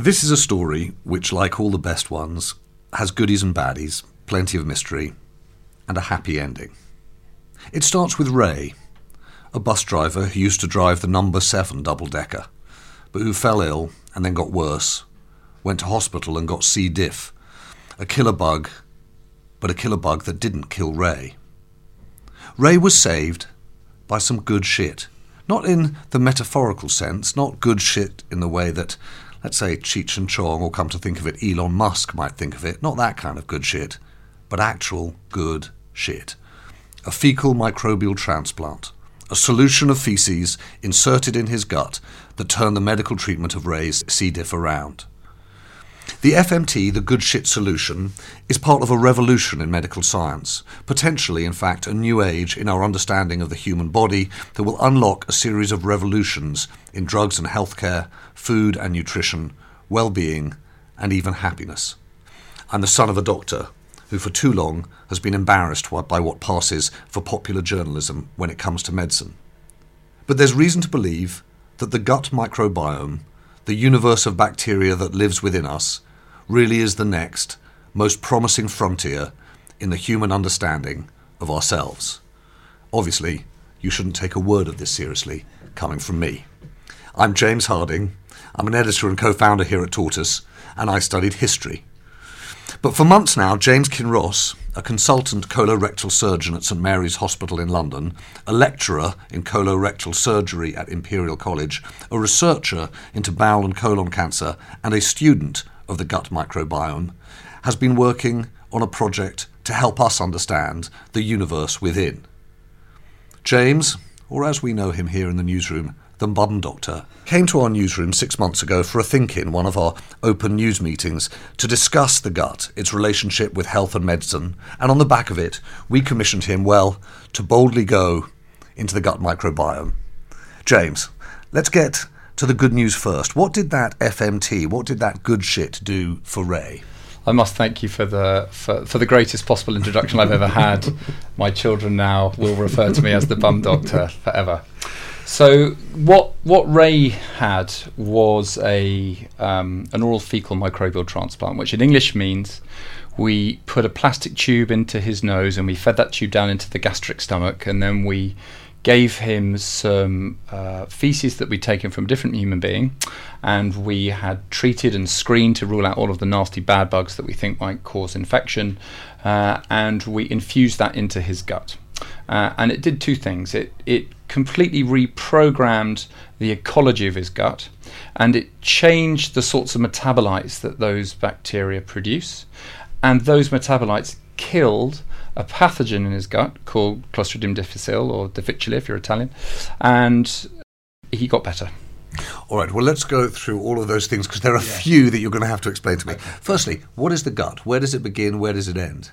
This is a story which, like all the best ones, has goodies and baddies, plenty of mystery, and a happy ending. It starts with Ray, a bus driver who used to drive the number 7 double decker, but who fell ill and then got worse, went to hospital and got C. diff, a killer bug, but a killer bug that didn't kill Ray. Ray was saved by some good shit. Not in the metaphorical sense, not good shit in the way that let's say Cheech and Chong, or come to think of it, Elon Musk might think of it. Not that kind of good shit, but actual good shit. A fecal microbial transplant, a solution of feces inserted in his gut that turned the medical treatment of Ray's C. diff around. The FMT, the good shit solution, is part of a revolution in medical science, potentially, in fact, a new age in our understanding of the human body that will unlock a series of revolutions in drugs and healthcare, food and nutrition, well being, and even happiness. I'm the son of a doctor who, for too long, has been embarrassed by what passes for popular journalism when it comes to medicine. But there's reason to believe that the gut microbiome, the universe of bacteria that lives within us, really is the next, most promising frontier in the human understanding of ourselves. Obviously, you shouldn't take a word of this seriously, coming from me. I'm James Harding. I'm an editor and co founder here at Tortoise, and I studied history. But for months now, James Kinross, a consultant colorectal surgeon at St Mary's Hospital in London, a lecturer in colorectal surgery at Imperial College, a researcher into bowel and colon cancer, and a student of the gut microbiome, has been working on a project to help us understand the universe within. James, or as we know him here in the newsroom, the Bum Doctor, came to our newsroom six months ago for a think in, one of our open news meetings, to discuss the gut, its relationship with health and medicine, and on the back of it, we commissioned him, well, to boldly go into the gut microbiome. James, let's get to the good news first. What did that FMT, what did that good shit do for Ray? I must thank you for the for, for the greatest possible introduction I've ever had. My children now will refer to me as the bum doctor forever. So what what Ray had was a um, an oral fecal microbial transplant, which in English means we put a plastic tube into his nose and we fed that tube down into the gastric stomach, and then we gave him some uh, feces that we'd taken from a different human being, and we had treated and screened to rule out all of the nasty bad bugs that we think might cause infection, uh, and we infused that into his gut. Uh, and it did two things. It it completely reprogrammed the ecology of his gut, and it changed the sorts of metabolites that those bacteria produce, and those metabolites killed a pathogen in his gut called Clostridium difficile or difficile if you're Italian, and he got better. All right, well, let's go through all of those things because there are a yeah. few that you're going to have to explain to me. Firstly, what is the gut? Where does it begin? Where does it end?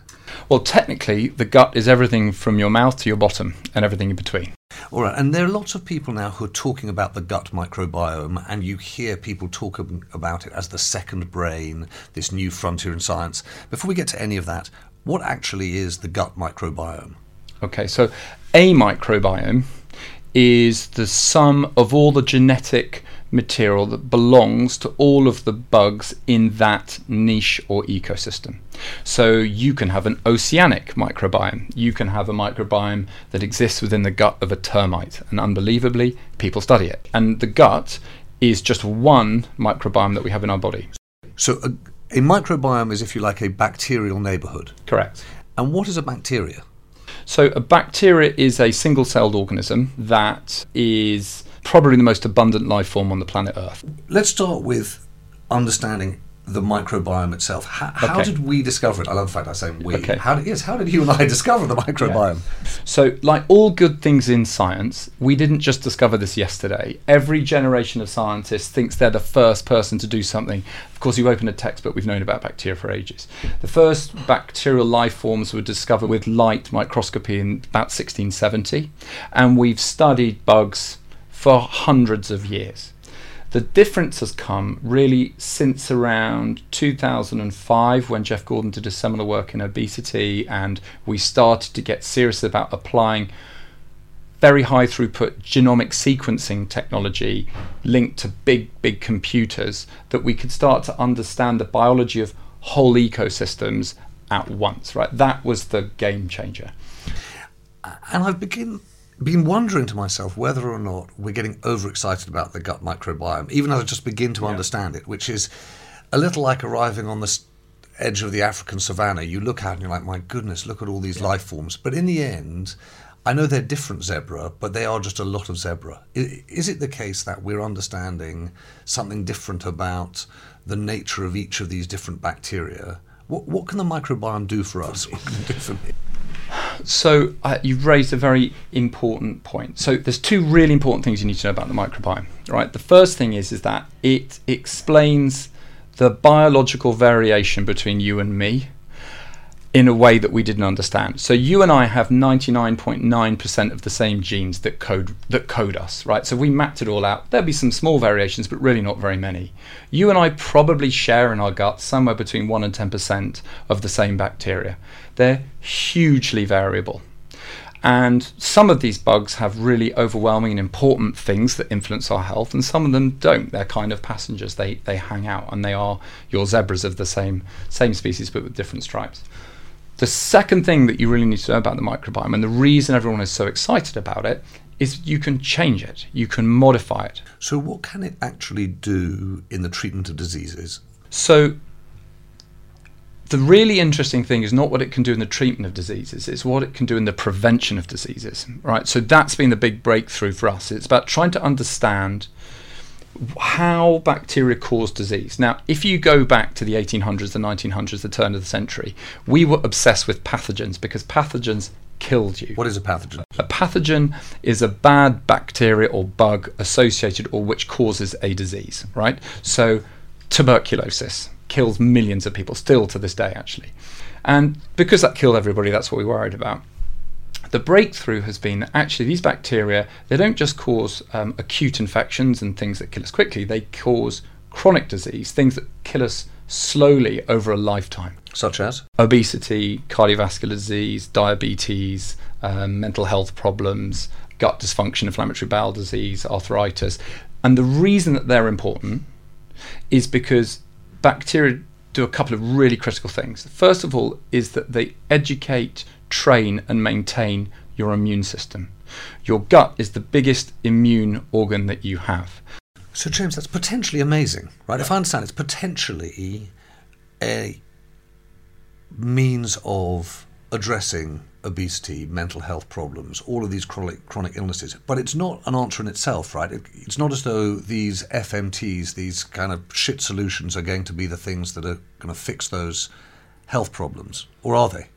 Well, technically, the gut is everything from your mouth to your bottom and everything in between. All right, and there are lots of people now who are talking about the gut microbiome, and you hear people talk about it as the second brain, this new frontier in science. Before we get to any of that, what actually is the gut microbiome? Okay, so a microbiome is the sum of all the genetic material that belongs to all of the bugs in that niche or ecosystem. So you can have an oceanic microbiome. You can have a microbiome that exists within the gut of a termite, and unbelievably, people study it. And the gut is just one microbiome that we have in our body. So a, a microbiome is, if you like, a bacterial neighborhood. Correct. And what is a bacteria? So a bacteria is a single-celled organism that is probably the most abundant life form on the planet Earth. Let's start with understanding the microbiome itself. How, how did we discover it? I love the fact I say we. Okay. How did, yes, how did you and I discover the microbiome? So, like all good things in science, we didn't just discover this yesterday. Every generation of scientists thinks they're the first person to do something. Of course, you open a textbook, we've known about bacteria for ages. The first bacterial life forms were discovered with light microscopy in about 1670, and we've studied bugs for hundreds of years. The difference has come really since around 2005 when Jeff Gordon did a similar work in obesity and we started to get serious about applying very high throughput genomic sequencing technology linked to big, big computers that we could start to understand the biology of whole ecosystems at once, right? That was the game changer. And I've begin, been wondering to myself whether or not we're getting overexcited about the gut microbiome, even as I just begin to understand it, which is a little like arriving on the edge of the African savannah. You look out and you're like, my goodness, look at all these life forms. But in the end, I know they're different zebra, but they are just a lot of zebra. Is it the case that we're understanding something different about the nature of each of these different bacteria? What, what can the microbiome do for us? What can it do for me? So uh, you've raised a very important point. So there's two really important things you need to know about the microbiome, right? The first thing is is that it explains the biological variation between you and me in a way that we didn't understand. So you and I have 99.9% of the same genes that code that code us, right? So we mapped it all out. There'll be some small variations, but really not very many. You and I probably share in our gut somewhere between 1 and 10% of the same bacteria. They're hugely variable. And some of these bugs have really overwhelming and important things that influence our health, and some of them don't. They're kind of passengers. They they hang out, and they are your zebras of the same same species but with different stripes. The second thing that you really need to know about the microbiome, and the reason everyone is so excited about it, is you can change it. You can modify it. So, what can it actually do in the treatment of diseases? So the really interesting thing is not what it can do in the treatment of diseases, it's what it can do in the prevention of diseases. Right? So that's been the big breakthrough for us. It's about trying to understand how bacteria cause disease. Now, if you go back to the 1800s, the 1900s, the turn of the century, we were obsessed with pathogens because pathogens killed you. What is a pathogen? A pathogen is a bad bacteria or bug associated or which causes a disease, right? So, tuberculosis kills millions of people, still to this day, actually. And because that killed everybody, that's what we worried about. The breakthrough has been actually these bacteria, they don't just cause um, acute infections and things that kill us quickly, they cause chronic disease, things that kill us slowly over a lifetime Such as? obesity, cardiovascular disease, diabetes, um, mental health problems, gut dysfunction, inflammatory bowel disease, arthritis. And the reason that they're important is because bacteria do a couple of really critical things. First of all, is that they educate, train, and maintain your immune system. Your gut is the biggest immune organ that you have. So, James, that's potentially amazing, right? If I understand, it's potentially a means of addressing obesity, mental health problems, all of these chronic chronic illnesses. But it's not an answer in itself, right? It, it's not as though these FMTs, these kind of shit solutions, are going to be the things that are going to fix those health problems, or are they?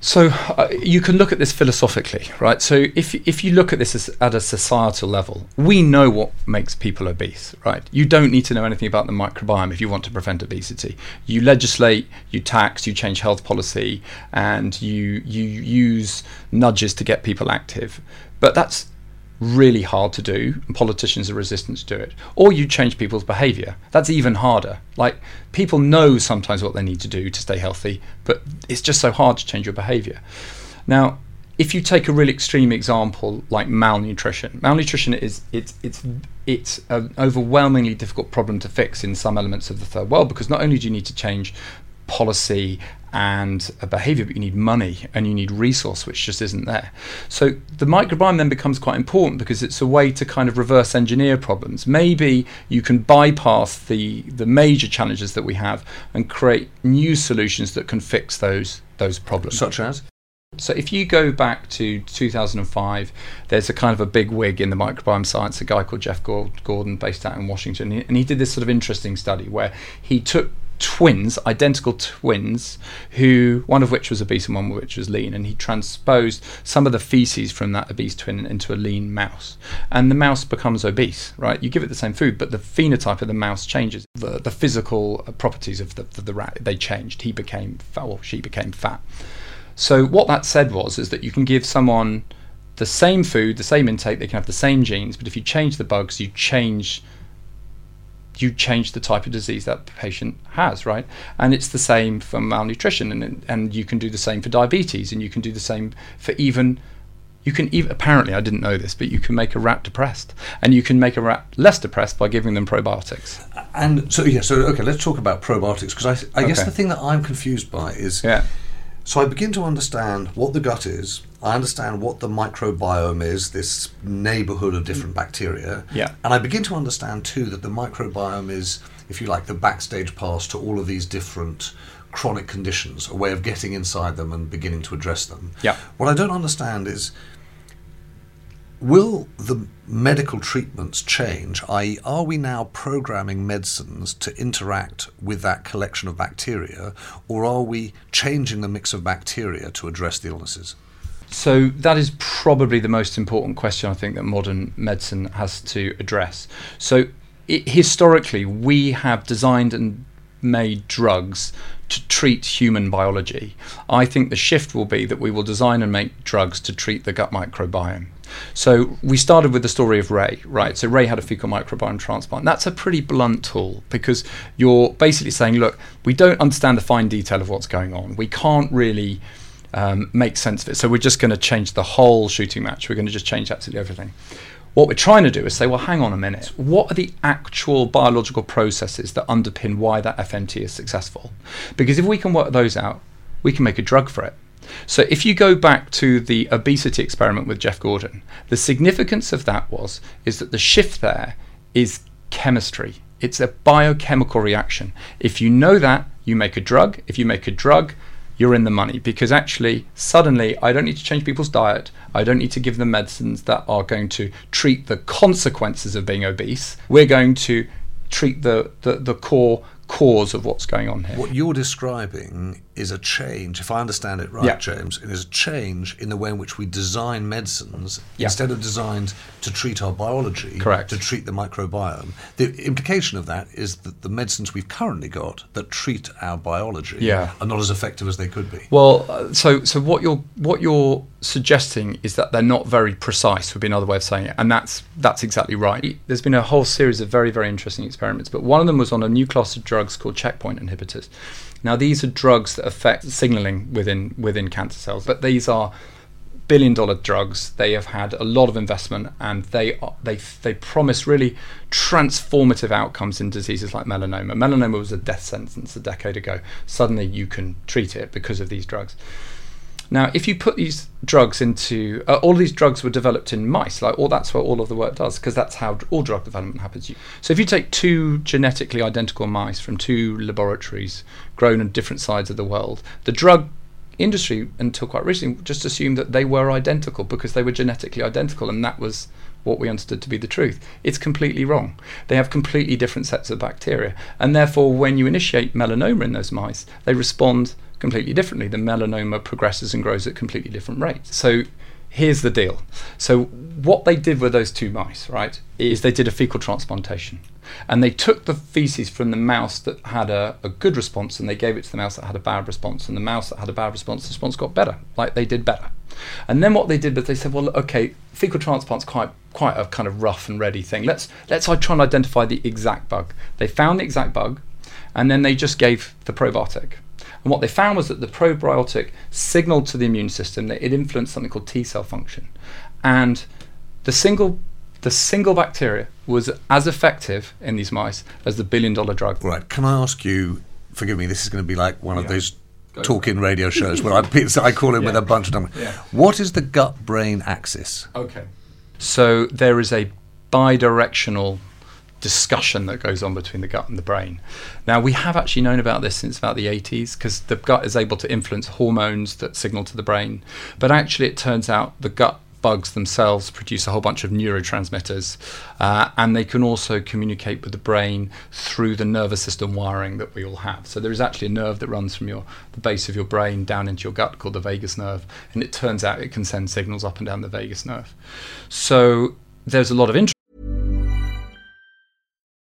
So uh, you can look at this philosophically, right? So if if you look at this as, at a societal level, we know what makes people obese, right? You don't need to know anything about the microbiome if you want to prevent obesity. You legislate, you tax, you change health policy, and you you use nudges to get people active. But that's really hard to do and politicians are resistant to do it. Or you change people's behavior. That's even harder. Like people know sometimes what they need to do to stay healthy but it's just so hard to change your behavior. Now if you take a really extreme example like malnutrition malnutrition is it's it's it's an overwhelmingly difficult problem to fix in some elements of the third world because not only do you need to change policy and a behavior, but you need money and you need resource, which just isn't there. So the microbiome then becomes quite important because it's a way to kind of reverse engineer problems. Maybe you can bypass the the major challenges that we have and create new solutions that can fix those those problems. Such as? So if you go back to 2005, there's a kind of a big wig in the microbiome science, a guy called Jeff Gordon based out in Washington, and he did this sort of interesting study where he took twins, identical twins, who one of which was obese and one which was lean, and he transposed some of the feces from that obese twin into a lean mouse, and the mouse becomes obese. Right? You give it the same food, but the phenotype of the mouse changes. The the physical uh, properties of the of the rat they changed. He became fat, or she became fat. So what that said was is that you can give someone the same food, the same intake, they can have the same genes, but if you change the bugs, you change you change the type of disease that the patient has, right? And it's the same for malnutrition, and and you can do the same for diabetes, and you can do the same for even. You can even apparently I didn't know this, but you can make a rat depressed, and you can make a rat less depressed by giving them probiotics. And so yeah, so okay, let's talk about probiotics because I, I okay. guess the thing that I'm confused by is yeah. So I begin to understand what the gut is. I understand what the microbiome is, this neighborhood of different mm. bacteria. Yeah. And I begin to understand too that the microbiome is, if you like, the backstage pass to all of these different chronic conditions, a way of getting inside them and beginning to address them. Yeah. What I don't understand is Will the medical treatments change? I.e., are we now programming medicines to interact with that collection of bacteria, or are we changing the mix of bacteria to address the illnesses? So that is probably the most important question I think that modern medicine has to address. So it, historically, we have designed and made drugs to treat human biology. I think the shift will be that we will design and make drugs to treat the gut microbiome. So we started with the story of Ray, right? So Ray had a fecal microbiome transplant. That's a pretty blunt tool because you're basically saying, look, we don't understand the fine detail of what's going on. We can't really um, make sense of it. So we're just going to change the whole shooting match. We're going to just change absolutely everything. What we're trying to do is say, well, hang on a minute. What are the actual biological processes that underpin why that FMT is successful? Because if we can work those out, we can make a drug for it. So if you go back to the obesity experiment with Jeff Gordon, the significance of that was is that the shift there is chemistry. It's a biochemical reaction. If you know that, you make a drug. If you make a drug, you're in the money because actually suddenly I don't need to change people's diet. I don't need to give them medicines that are going to treat the consequences of being obese. We're going to treat the, the, the core cause of what's going on here. What you're describing is a change, if I understand it right, yeah. James, it is a change in the way in which we design medicines yeah. instead of designed to treat our biology, Correct. to treat the microbiome. The implication of that is that the medicines we've currently got that treat our biology yeah. are not as effective as they could be. Well, uh, so so what you're what you're suggesting is that they're not very precise would be another way of saying it, and that's that's exactly right. There's been a whole series of very very interesting experiments, but one of them was on a new class of drugs called checkpoint inhibitors. Now, these are drugs that affect signaling within within cancer cells, but these are billion dollar drugs. They have had a lot of investment and they they they promise really transformative outcomes in diseases like melanoma. Melanoma was a death sentence a decade ago. Suddenly you can treat it because of these drugs. Now, if you put these drugs into uh, all these drugs were developed in mice, like all that's what all of the work does, because that's how all drug development happens. So, if you take two genetically identical mice from two laboratories grown on different sides of the world, the drug industry until quite recently just assumed that they were identical because they were genetically identical, and that was what we understood to be the truth. It's completely wrong. They have completely different sets of bacteria, and therefore, when you initiate melanoma in those mice, they respond completely differently. The melanoma progresses and grows at completely different rates. So here's the deal. So what they did with those two mice, right, is they did a fecal transplantation. And they took the feces from the mouse that had a, a, good response and they gave it to the mouse that had a bad response. And the mouse that had a bad response, the response got better. Like they did better. And then what they did was they said, well, okay, fecal transplant's quite quite a kind of rough and ready thing. Let's let's try and identify the exact bug. They found the exact bug, and then they just gave the probiotic. And what they found was that the probiotic signaled to the immune system that it influenced something called T cell function. And the single the single bacteria was as effective in these mice as the billion dollar drug. Right. Can I ask you, forgive me, this is going to be like one yeah. of those talking radio shows where I, I call in yeah. with a bunch of numbers. Yeah. What is the gut brain axis? Okay. So there is a bidirectional discussion that goes on between the gut and the brain. Now, we have actually known about this since about the 80s because the gut is able to influence hormones that signal to the brain. But actually, it turns out the gut bugs themselves produce a whole bunch of neurotransmitters, uh, and they can also communicate with the brain through the nervous system wiring that we all have. So there is actually a nerve that runs from your the base of your brain down into your gut called the vagus nerve, and it turns out it can send signals up and down the vagus nerve. So there's a lot of interest.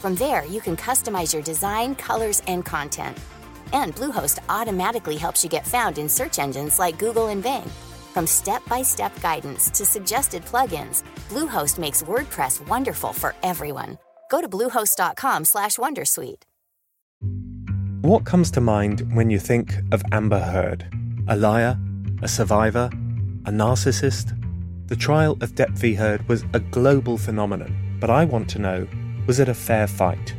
From there, you can customize your design, colors, and content. And Bluehost automatically helps you get found in search engines like Google and Bing. From step-by-step guidance to suggested plugins, Bluehost makes WordPress wonderful for everyone. Go to bluehost.com/wondersuite. What comes to mind when you think of Amber Heard? A liar? A survivor? A narcissist? The trial of Depp v. Heard was a global phenomenon, but I want to know was it a fair fight?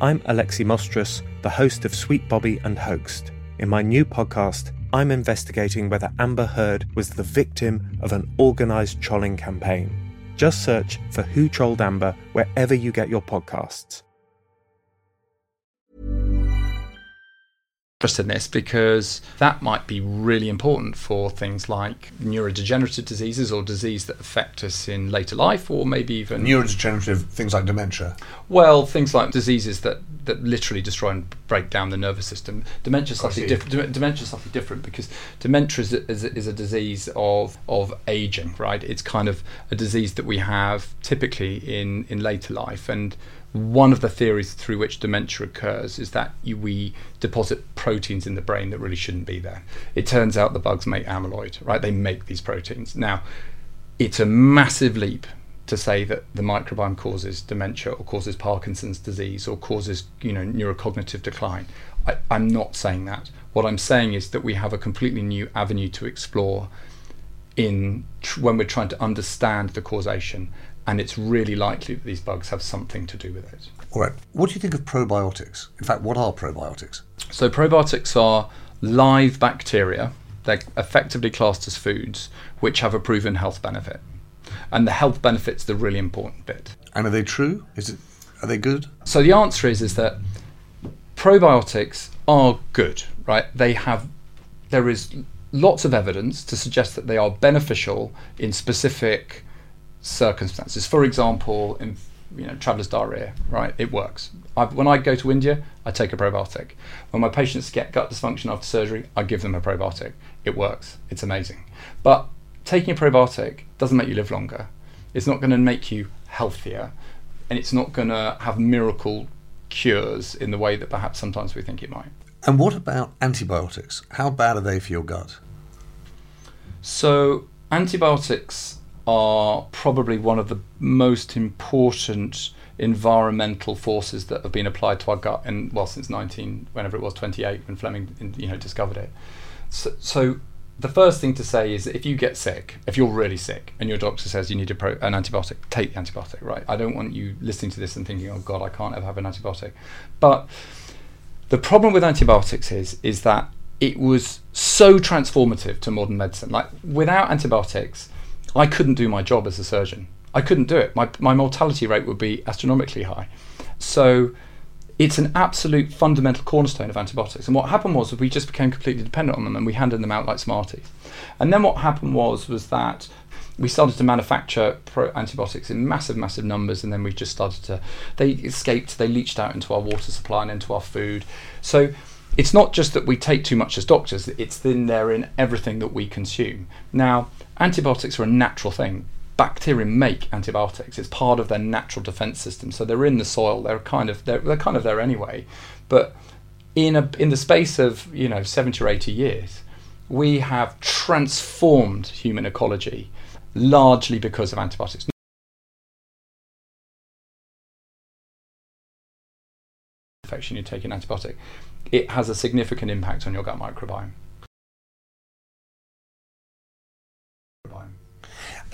I'm Alexi Mostrous, the host of Sweet Bobby and Hoaxed. In my new podcast, I'm investigating whether Amber Heard was the victim of an organised trolling campaign. Just search for Who Trolled Amber wherever you get your podcasts. Interested in this because that might be really important for things like neurodegenerative diseases or disease that affect us in later life, or maybe even Neurodegenerative things like dementia. Well, things like diseases that, that literally destroy and break down the nervous system. Dementia is slightly different. Dementia is slightly different because dementia is a, is, is a disease of of aging, right? It's kind of a disease that we have typically in in later life, and one of the theories through which dementia occurs is that you, we deposit proteins in the brain that really shouldn't be there. It turns out the bugs make amyloid, right? They make these proteins. Now, it's a massive leap to say that the microbiome causes dementia or causes Parkinson's disease or causes you know neurocognitive decline. I, I'm not saying that. What I'm saying is that we have a completely new avenue to explore in tr- when we're trying to understand the causation, and it's really likely that these bugs have something to do with it. All right. What do you think of probiotics? In fact, what are probiotics? So probiotics are live bacteria. They're effectively classed as foods, which have a proven health benefit, and the health benefit's the really important bit. And are they true? Is it? Are they good? So the answer is is that probiotics are good, right? They have there is lots of evidence to suggest that they are beneficial in specific circumstances. For example, in you know traveller's diarrhea, right? It works. i when I go to India, I take a probiotic. When my patients get gut dysfunction after surgery, I give them a probiotic. It works. It's amazing. But taking a probiotic doesn't make you live longer. It's not going to make you healthier, and it's not going to have miracle cures in the way that perhaps sometimes we think it might. And what about antibiotics? How bad are they for your gut? So, antibiotics are probably one of the most important environmental forces that have been applied to our gut in well since 19 whenever it was 28 when Fleming you know discovered it. So, so the first thing to say is that if you get sick, if you're really sick, and your doctor says you need pro- an antibiotic, take the antibiotic. Right? I don't want you listening to this and thinking, "Oh God, I can't ever have an antibiotic." But the problem with antibiotics is is that it was so transformative to modern medicine. Like without antibiotics, I couldn't do my job as a surgeon. I couldn't do it. My my mortality rate would be astronomically high. So it's an absolute fundamental cornerstone of antibiotics. And what happened was we just became completely dependent on them and we handed them out like Smarties. And then what happened was was that we started to manufacture antibiotics in massive, massive numbers, and then we just started to. They escaped. They leached out into our water supply and into our food. So it's not just that we take too much as doctors; it's in there in everything that we consume. Now, antibiotics are a natural thing. bacteria make antibiotics. It's part of their natural defense system. So they're in the soil. They're kind of they're, they're kind of there anyway. But in a in the space of you know 70 or 80 years, we have transformed human ecology largely because of antibiotics. Infection, you take an antibiotic, it has a significant impact on your gut microbiome.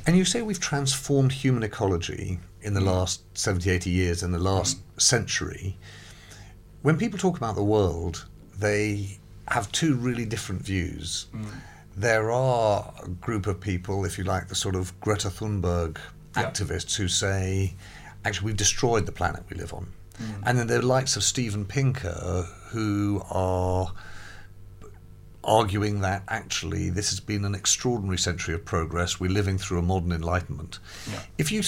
And you say we've transformed human ecology in the last 70, 80 years, in the last mm. century. When people talk about the world, they have two really different views. Mm. There are a group of people, if you like, the sort of Greta Thunberg yeah. activists who say, actually, we've destroyed the planet we live on. Mm. And then there are the likes of Steven Pinker who are arguing that actually this has been an extraordinary century of progress. We're living through a modern enlightenment. Yeah. If you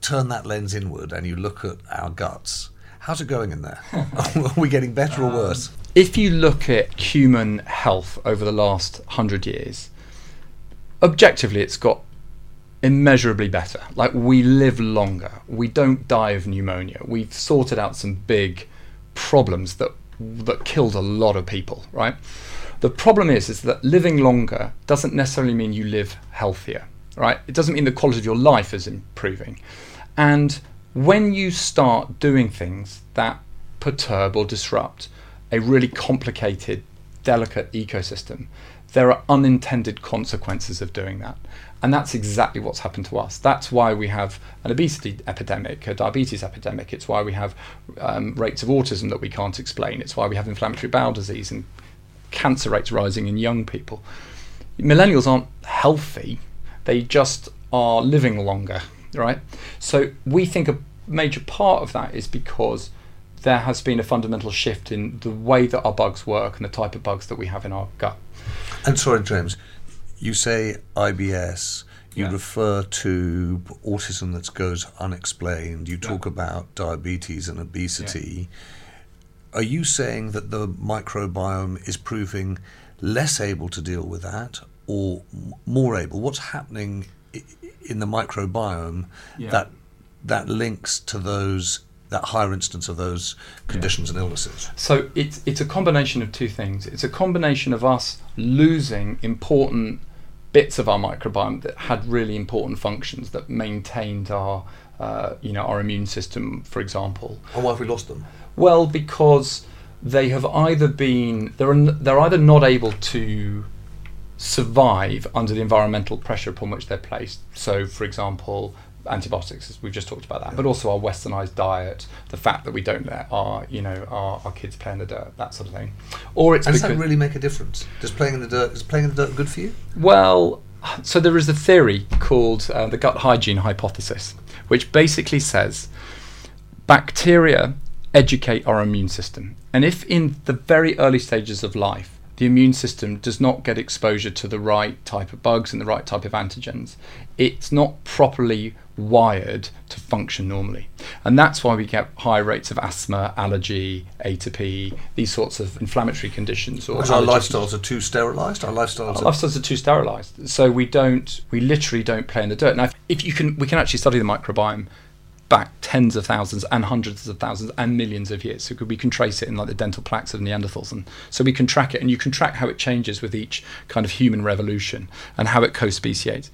turn that lens inward and you look at our guts, how's it going in there? Are we getting better um, or worse? If you look at human health over the last hundred years, objectively, it's got immeasurably better. Like we live longer, we don't die of pneumonia. We've sorted out some big problems that that killed a lot of people, right? The problem is, is that living longer doesn't necessarily mean you live healthier, right? It doesn't mean the quality of your life is improving. And when you start doing things that perturb or disrupt a really complicated, delicate ecosystem, there are unintended consequences of doing that. And that's exactly what's happened to us. That's why we have an obesity epidemic, a diabetes epidemic. It's why we have um, rates of autism that we can't explain. It's why we have inflammatory bowel disease and cancer rates rising in young people. Millennials aren't healthy, they just are living longer, right? So we think a major part of that is because there has been a fundamental shift in the way that our bugs work and the type of bugs that we have in our gut. And sorry, James, you say IBS, you yeah. refer to autism that goes unexplained, you talk yeah. about diabetes and obesity. Yeah are you saying that the microbiome is proving less able to deal with that or more able? What's happening in the microbiome yeah. that that links to those that higher instance of those conditions yeah. and illnesses? So it's it's a combination of two things. It's a combination of us losing important bits of our microbiome that had really important functions that maintained our uh, you know our immune system, for example. And why have we lost them? Well, because they have either been they're they're either not able to survive under the environmental pressure upon which they're placed. So, for example, antibiotics, we've just talked about that, yeah. but also our westernized diet, the fact that we don't let our you know our, our kids play in the dirt, that sort of thing. Or it's does that really make a difference? Does playing in the dirt is playing in the dirt good for you? Well, so there is a theory called uh, the gut hygiene hypothesis, which basically says bacteria educate our immune system. And if in the very early stages of life, the immune system does not get exposure to the right type of bugs and the right type of antigens, it's not properly wired to function normally. And that's why we get high rates of asthma, allergy, atopy, these sorts of inflammatory conditions. Or because our lifestyles are too sterilised. Our lifestyles. Our are lifestyles are too sterilised. So we don't. We literally don't play in the dirt. Now, if you can, we can actually study the microbiome back tens of thousands and hundreds of thousands and millions of years. So we can trace it in like the dental plaques of Neanderthals, and so we can track it, and you can track how it changes with each kind of human revolution and how it co-speciates.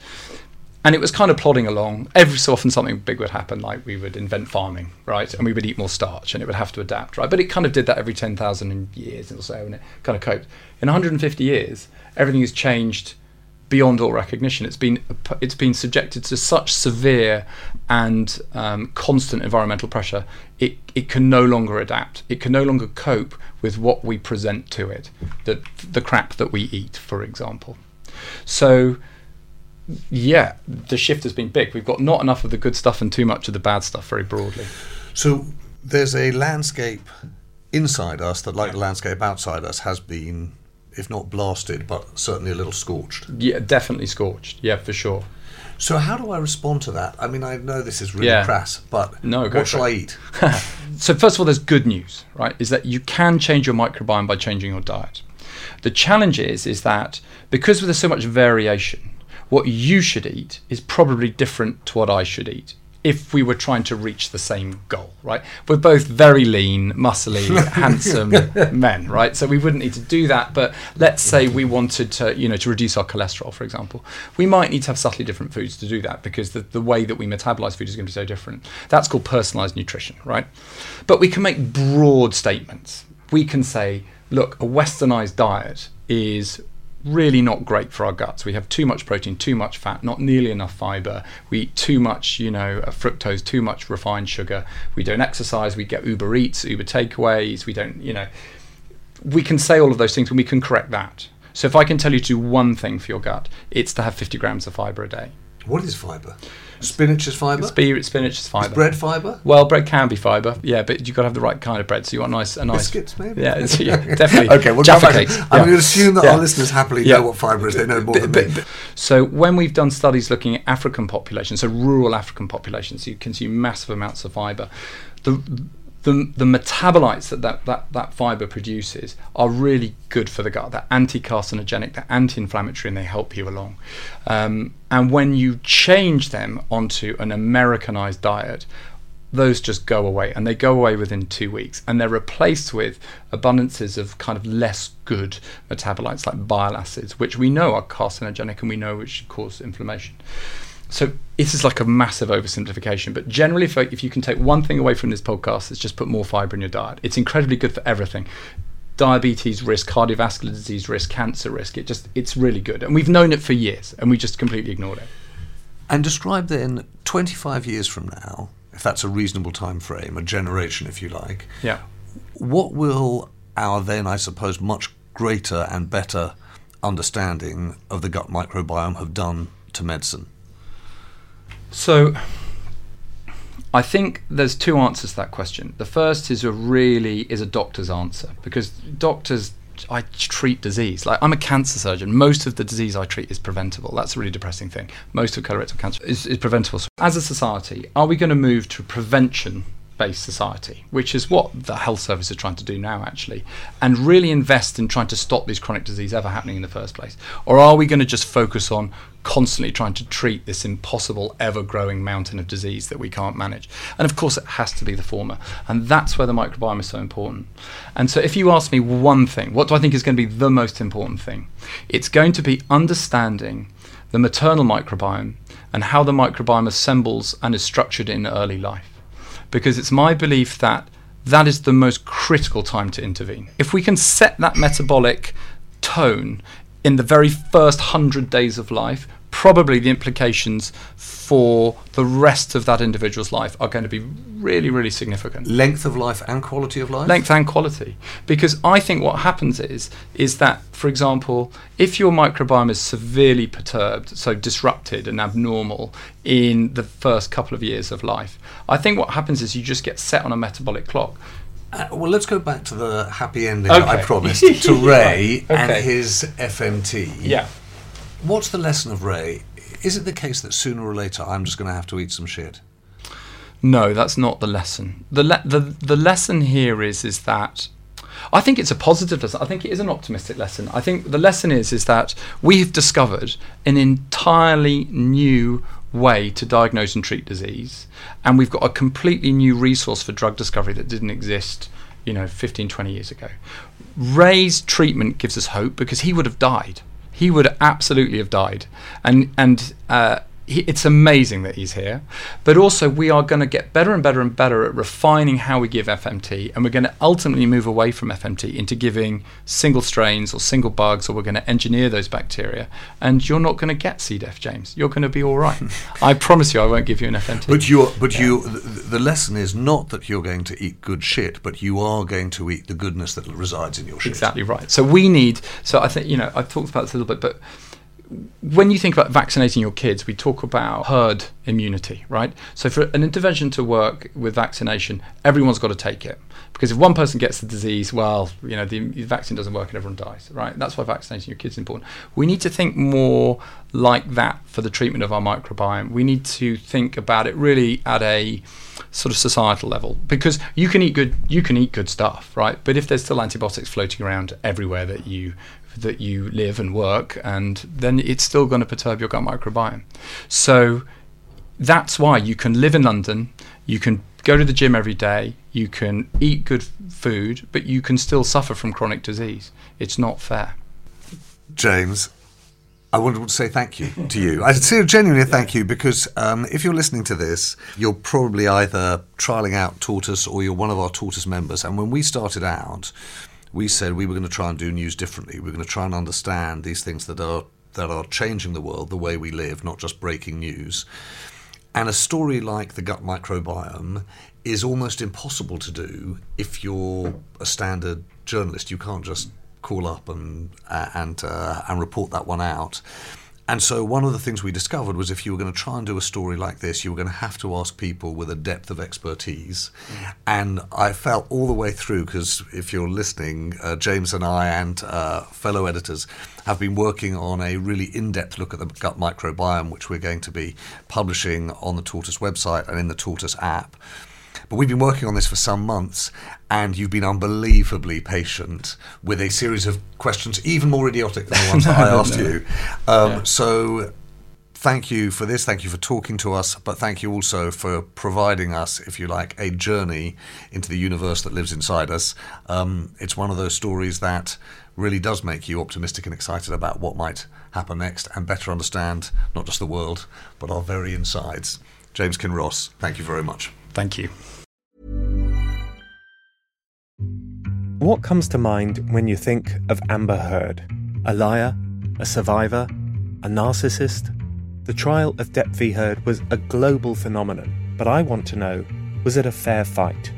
And it was kind of plodding along. Every so often, something big would happen, like we would invent farming, right? And we would eat more starch, and it would have to adapt, right? But it kind of did that every ten thousand years or so, and it kind of coped. In 150 years, everything has changed beyond all recognition. It's been it's been subjected to such severe and um, constant environmental pressure. It it can no longer adapt. It can no longer cope with what we present to it, the the crap that we eat, for example. So. Yeah, the shift has been big. We've got not enough of the good stuff and too much of the bad stuff, very broadly. So there's a landscape inside us that, like the landscape outside us, has been if not blasted, but certainly a little scorched. Yeah, definitely scorched. Yeah, for sure. So how do I respond to that? I mean, I know this is really yeah. crass, but no, what shall I eat? so first of all, there's good news, right? Is that you can change your microbiome by changing your diet. The challenge is, is that because there's so much variation, what you should eat is probably different to what I should eat if we were trying to reach the same goal, right? We're both very lean, muscly, handsome men, right? So we wouldn't need to do that. But let's say we wanted to, you know, to reduce our cholesterol, for example, we might need to have subtly different foods to do that because the, the way that we metabolize food is going to be so different. That's called personalized nutrition, right? But we can make broad statements. We can say, look, a westernized diet is really not great for our guts. We have too much protein, too much fat, not nearly enough fiber. We eat too much, you know, uh, fructose, too much refined sugar. We don't exercise. We get Uber Eats, Uber takeaways. We don't, you know, we can say all of those things and we can correct that. So if I can tell you to do one thing for your gut, it's to have 50 grams of fiber a day. What is fibre? Spinach is fibre. Spe- spinach is fibre. Is bread fibre? Well, bread can be fibre, yeah, but you've got to have the right kind of bread. So you want nice, a nice Biscuits, maybe. Yeah, yeah definitely. okay, we'll Jaffa cakes. I'm yeah. going to assume that Yeah. our listeners happily know what fibre is. They know more than But- me. but- So when we've done studies looking at African populations, so rural African populations who consume massive amounts of fibre, the the, the metabolites that that, that that fibre produces are really good for the gut. They're anti-carcinogenic, they're anti-inflammatory, and they help you along. Um, and when you change them onto an Americanized diet, those just go away and they go away within two weeks and they're replaced with abundances of kind of less good metabolites like bile acids which we know are carcinogenic and we know which cause inflammation so this is like a massive oversimplification but generally if, if you can take one thing away from this podcast it's just put more fiber in your diet. It's incredibly good for everything. Diabetes risk cardiovascular disease risk cancer risk it just it's really good. And we've known it for years and we just completely ignored it. And describe then 25 years from now, if that's a reasonable time frame, a generation if you like, yeah. what will our then, I suppose, much greater and better understanding of the gut microbiome have done to medicine? So, I think there's two answers to that question. The first is a really is a doctor's answer because doctors I treat disease. Like I'm a cancer surgeon. Most of the disease I treat is preventable. That's a really depressing thing. Most of colorectal cancer is, is preventable. So as a society, are we going to move to a prevention? Based society, which is what the health service is trying to do now, actually, and really invest in trying to stop these chronic disease ever happening in the first place? Or are we going to just focus on constantly trying to treat this impossible, ever growing mountain of disease that we can't manage? And of course, it has to be the former. And that's where the microbiome is so important. And so, if you ask me one thing, what do I think is going to be the most important thing? It's going to be understanding the maternal microbiome and how the microbiome assembles and is structured in early life. Because it's my belief that that is the most critical time to intervene. If we can set that metabolic tone in the very first hundred days of life, probably the implications for the rest of that individual's life are going to be really, really significant. Length of life and quality of life? length and quality. Because i think what happens is is that for example if your microbiome is severely perturbed so disrupted and abnormal in the first couple of years of life i think what happens is you just get set on a metabolic clock Uh, well, let's go back to the happy ending that I promised to Ray Right. and his FMT. yeah What's the lesson of Ray? Is it the case that sooner or later I'm just going to have to eat some shit? No, that's not the lesson. The le- the the lesson here is is that I think it's a positive lesson. I think it is an optimistic lesson. I think the lesson is is that we've discovered an entirely new way to diagnose and treat disease and we've got a completely new resource for drug discovery that didn't exist, you know, 15 20 years ago. Ray's treatment gives us hope because he would have died. He would absolutely have died. And and uh he, it's amazing that he's here, but also we are going to get better and better and better at refining how we give FMT, and we're going to ultimately move away from FMT into giving single strains or single bugs, or we're going to engineer those bacteria, and you're not going to get C. diff, James. You're going to be all right. I promise you, I won't give you an FMT. But you, but you, the, the lesson is not that you're going to eat good shit, but you are going to eat the goodness that resides in your shit. Exactly right. So we need. So I think you know I've talked about this a little bit, but when you think about vaccinating your kids, we talk about herd immunity, right? So for an intervention to work with vaccination, everyone's got to take it because if one person gets the disease, well, you know the, the vaccine doesn't work and everyone dies, right? That's why vaccinating your kids is important. We need to think more like that for the treatment of our microbiome. We need to think about it really at a sort of societal level because you can eat good you can eat good stuff right but if there's still antibiotics floating around everywhere that you that you live and work, and then it's still going to perturb your gut microbiome. So that's why you can live in London, you can go to the gym every day, you can eat good food, but you can still suffer from chronic disease. It's not fair. James, I wanted to say thank you to you. I say genuinely thank you because um, if you're listening to this, you're probably either trialing out Tortoise or you're one of our Tortoise members. And when we started out, we said we were going to try and do news differently. We are going to try and understand these things that are that are changing the world, the way we live, not just breaking news. And a story like the gut microbiome is almost impossible to do if you're a standard journalist. You can't just call up and uh, and uh, and report that one out. And so one of the things we discovered was if you were going to try and do a story like this, you were going to have to ask people with a depth of expertise. Mm. And I felt all the way through because if you're listening, uh, James and I and uh, fellow editors have been working on a really in-depth look at the gut microbiome, which we're going to be publishing on the Tortoise website and in the Tortoise app. But we've been working on this for some months, and you've been unbelievably patient with a series of questions, even more idiotic than the ones no, that I asked no. you. Um, yeah. So thank you for this. Thank you for talking to us. But thank you also for providing us, if you like, a journey into the universe that lives inside us. Um, it's one of those stories that really does make you optimistic and excited about what might happen next and better understand not just the world, but our very insides. James Kinross, thank you very much. Thank you. What comes to mind when you think of Amber Heard? A liar? A survivor? A narcissist? The trial of Depp v. Heard was a global phenomenon, but I want to know was it a fair fight?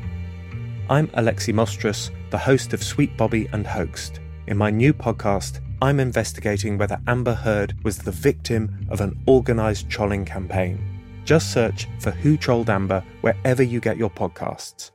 I'm Alexi Mostrous, the host of Sweet Bobby and Hoaxed. In my new podcast, I'm investigating whether Amber Heard was the victim of an organised trolling campaign. Just search for Who Trolled Amber wherever you get your podcasts.